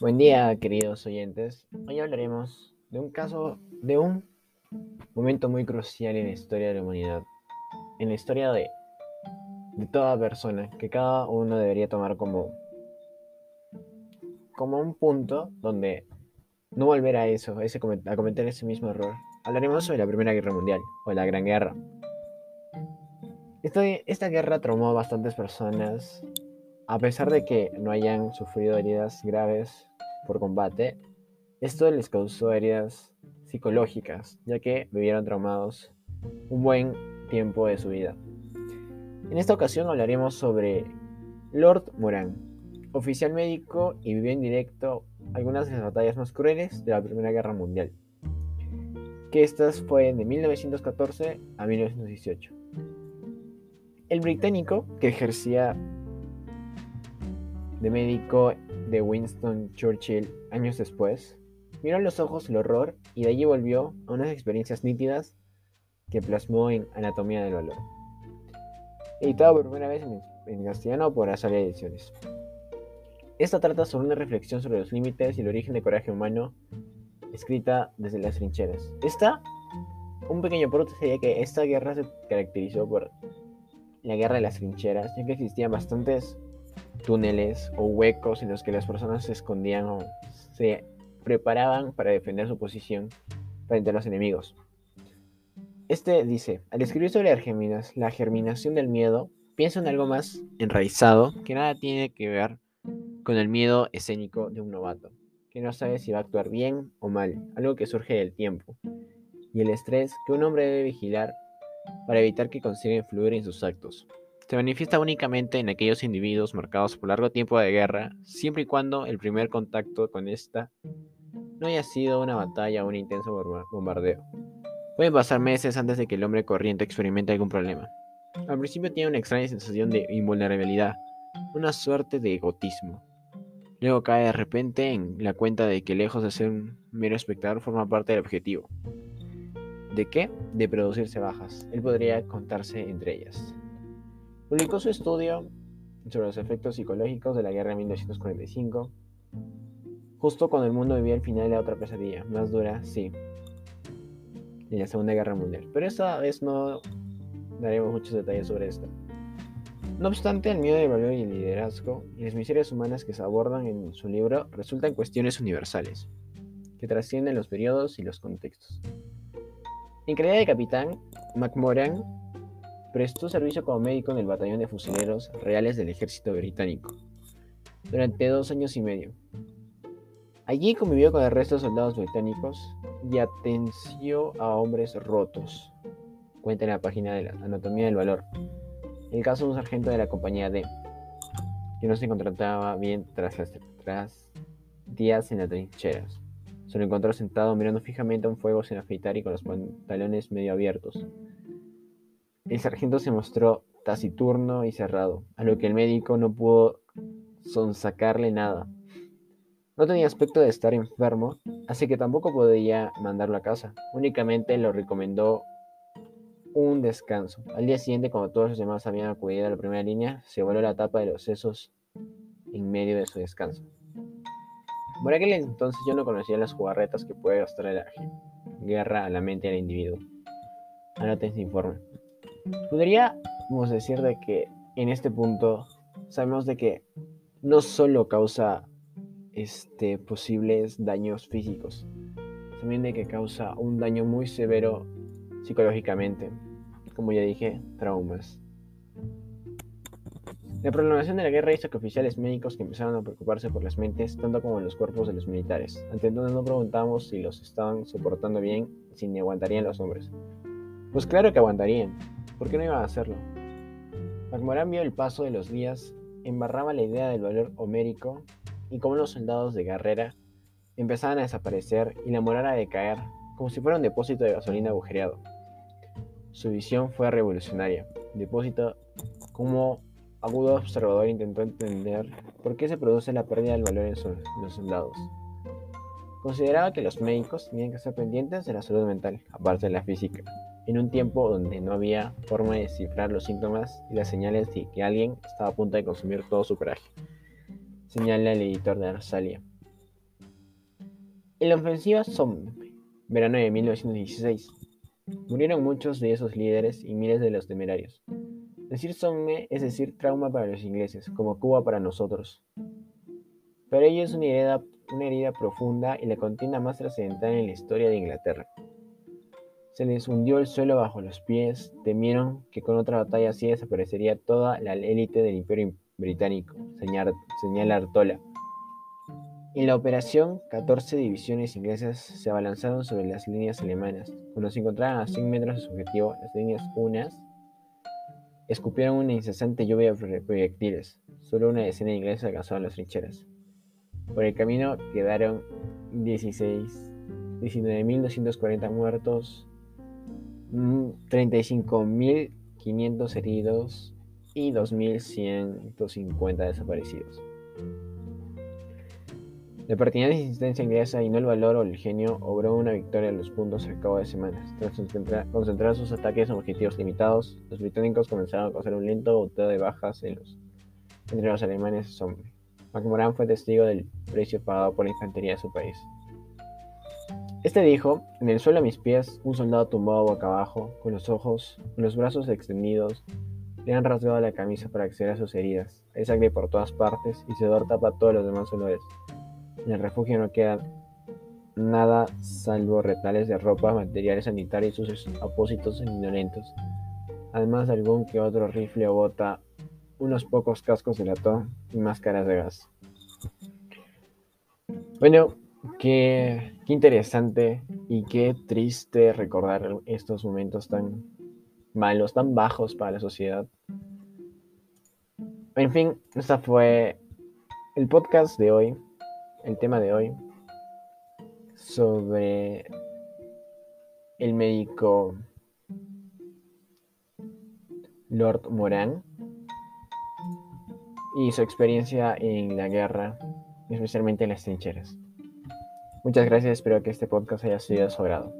Buen día, queridos oyentes. Hoy hablaremos de un caso, de un momento muy crucial en la historia de la humanidad, en la historia de, de toda persona, que cada uno debería tomar como, como un punto donde no volver a eso, a, ese, a cometer ese mismo error. Hablaremos sobre la Primera Guerra Mundial, o la Gran Guerra. Esta, esta guerra traumó a bastantes personas, a pesar de que no hayan sufrido heridas graves por combate, esto les causó heridas psicológicas, ya que vivieron traumados un buen tiempo de su vida. En esta ocasión hablaremos sobre Lord Moran, oficial médico y vivió en directo algunas de las batallas más crueles de la Primera Guerra Mundial, que estas fueron de 1914 a 1918. El británico, que ejercía de médico de Winston Churchill años después, miró a los ojos el horror y de allí volvió a unas experiencias nítidas que plasmó en Anatomía del Valor. Editado por primera vez en, castellano por Azalia Ediciones. Esta trata sobre una reflexión sobre los límites y el origen del coraje humano, escrita desde las trincheras. Esta, un pequeño porte sería que esta guerra se caracterizó por la guerra de las trincheras, ya que existían bastantes túneles o huecos en los que las personas se escondían o se preparaban para defender su posición frente a los enemigos. Este dice, al escribir sobre la germinación del miedo, piensa en algo más enraizado que nada tiene que ver con el miedo escénico de un novato, que no sabe si va a actuar bien o mal, algo que surge del tiempo, y el estrés que un hombre debe vigilar para evitar que consiga influir en sus actos se manifiesta únicamente en aquellos individuos marcados por largo tiempo de guerra, siempre y cuando el primer contacto con esta no haya sido una batalla o un intenso bombardeo. Pueden pasar meses antes de que el hombre corriente experimente algún problema. Al principio tiene una extraña sensación de invulnerabilidad, una suerte de egotismo. Luego cae de repente en la cuenta de que lejos de ser un mero espectador forma parte del objetivo. ¿De qué? De producirse bajas. Él podría contarse entre ellas. Publicó su estudio sobre los efectos psicológicos de la guerra de 1945, justo cuando el mundo vivía el final de la otra pesadilla, más dura, sí, de la Segunda Guerra Mundial. Pero esta vez no daremos muchos detalles sobre esto. No obstante, el miedo del valor y el liderazgo y las miserias humanas que se abordan en su libro resultan cuestiones universales, que trascienden los periodos y los contextos. En calidad de capitán, McMoran Prestó servicio como médico en el batallón de fusileros reales del ejército británico durante dos años y medio. Allí convivió con el resto de soldados británicos y atenció a hombres rotos. Cuenta en la página de la Anatomía del Valor. El caso de un sargento de la compañía D, que no se encontraba bien tras, las, tras días en las trincheras. Se lo encontró sentado mirando fijamente a un fuego sin afeitar y con los pantalones medio abiertos. El sargento se mostró taciturno y cerrado, a lo que el médico no pudo sonsacarle nada. No tenía aspecto de estar enfermo, así que tampoco podía mandarlo a casa. Únicamente lo recomendó un descanso. Al día siguiente, cuando todos los demás habían acudido a la primera línea, se voló la tapa de los sesos en medio de su descanso. Por aquel entonces yo no conocía las jugarretas que puede gastar la guerra a la mente del individuo. Anoten este informe. Podríamos decir de que en este punto sabemos de que no solo causa este, posibles daños físicos, también de que causa un daño muy severo psicológicamente, como ya dije, traumas. La prolongación de la guerra hizo que oficiales médicos que empezaron a preocuparse por las mentes, tanto como los cuerpos de los militares. Ante entonces no preguntamos si los estaban soportando bien, si ni aguantarían los hombres. Pues claro que aguantarían, ¿Por qué no iba a hacerlo? MacMoran vio el paso de los días, embarraba la idea del valor homérico y cómo los soldados de guerrera empezaban a desaparecer y la moral a decaer, como si fuera un depósito de gasolina agujereado. Su visión fue revolucionaria. Depósito como agudo observador intentó entender por qué se produce la pérdida del valor en los soldados. Consideraba que los médicos tenían que ser pendientes de la salud mental, aparte de la física, en un tiempo donde no había forma de descifrar los síntomas y las señales de que alguien estaba a punto de consumir todo su coraje. Señala el editor de Arsalia. En la ofensiva Somme, verano de 1916, murieron muchos de esos líderes y miles de los temerarios. Decir Somme es decir trauma para los ingleses, como Cuba para nosotros. Para ellos es una una herida profunda y la contienda más trascendental en la historia de Inglaterra. Se les hundió el suelo bajo los pies, temieron que con otra batalla así desaparecería toda la élite del imperio británico, señala Artola. En la operación, 14 divisiones inglesas se abalanzaron sobre las líneas alemanas. Cuando se encontraban a 100 metros de su objetivo, las líneas unas escupieron una incesante lluvia de proyectiles. Solo una decena de ingleses alcanzaron las trincheras. Por el camino quedaron 16, 19.240 muertos, 35.500 heridos y 2.150 desaparecidos. La pertinente insistencia inglesa y no el valor o el genio obró una victoria en los puntos al cabo de semanas. Tras concentrar sus ataques en objetivos limitados, los británicos comenzaron a causar un lento boteo de bajas en los, entre los alemanes y hombres. MacMoran fue testigo del precio pagado por la infantería de su país. Este dijo, en el suelo a mis pies, un soldado tumbado boca abajo, con los ojos, con los brazos extendidos, le han rasgado la camisa para acceder a sus heridas. Hay sangre por todas partes y sudor tapa todos los demás olores. En el refugio no queda nada salvo retales de ropa, materiales sanitarios y sus apósitos indolentos. Además de algún que otro rifle o bota, unos pocos cascos de latón y máscaras de gas. Bueno, qué, interesante y qué triste recordar estos momentos tan malos, tan bajos para la sociedad. En fin, este fue el podcast de hoy el tema de hoy sobre el médico Lord Moran y su experiencia en la guerra, especialmente en las trincheras. Muchas gracias, espero que este podcast haya sido de su agrado.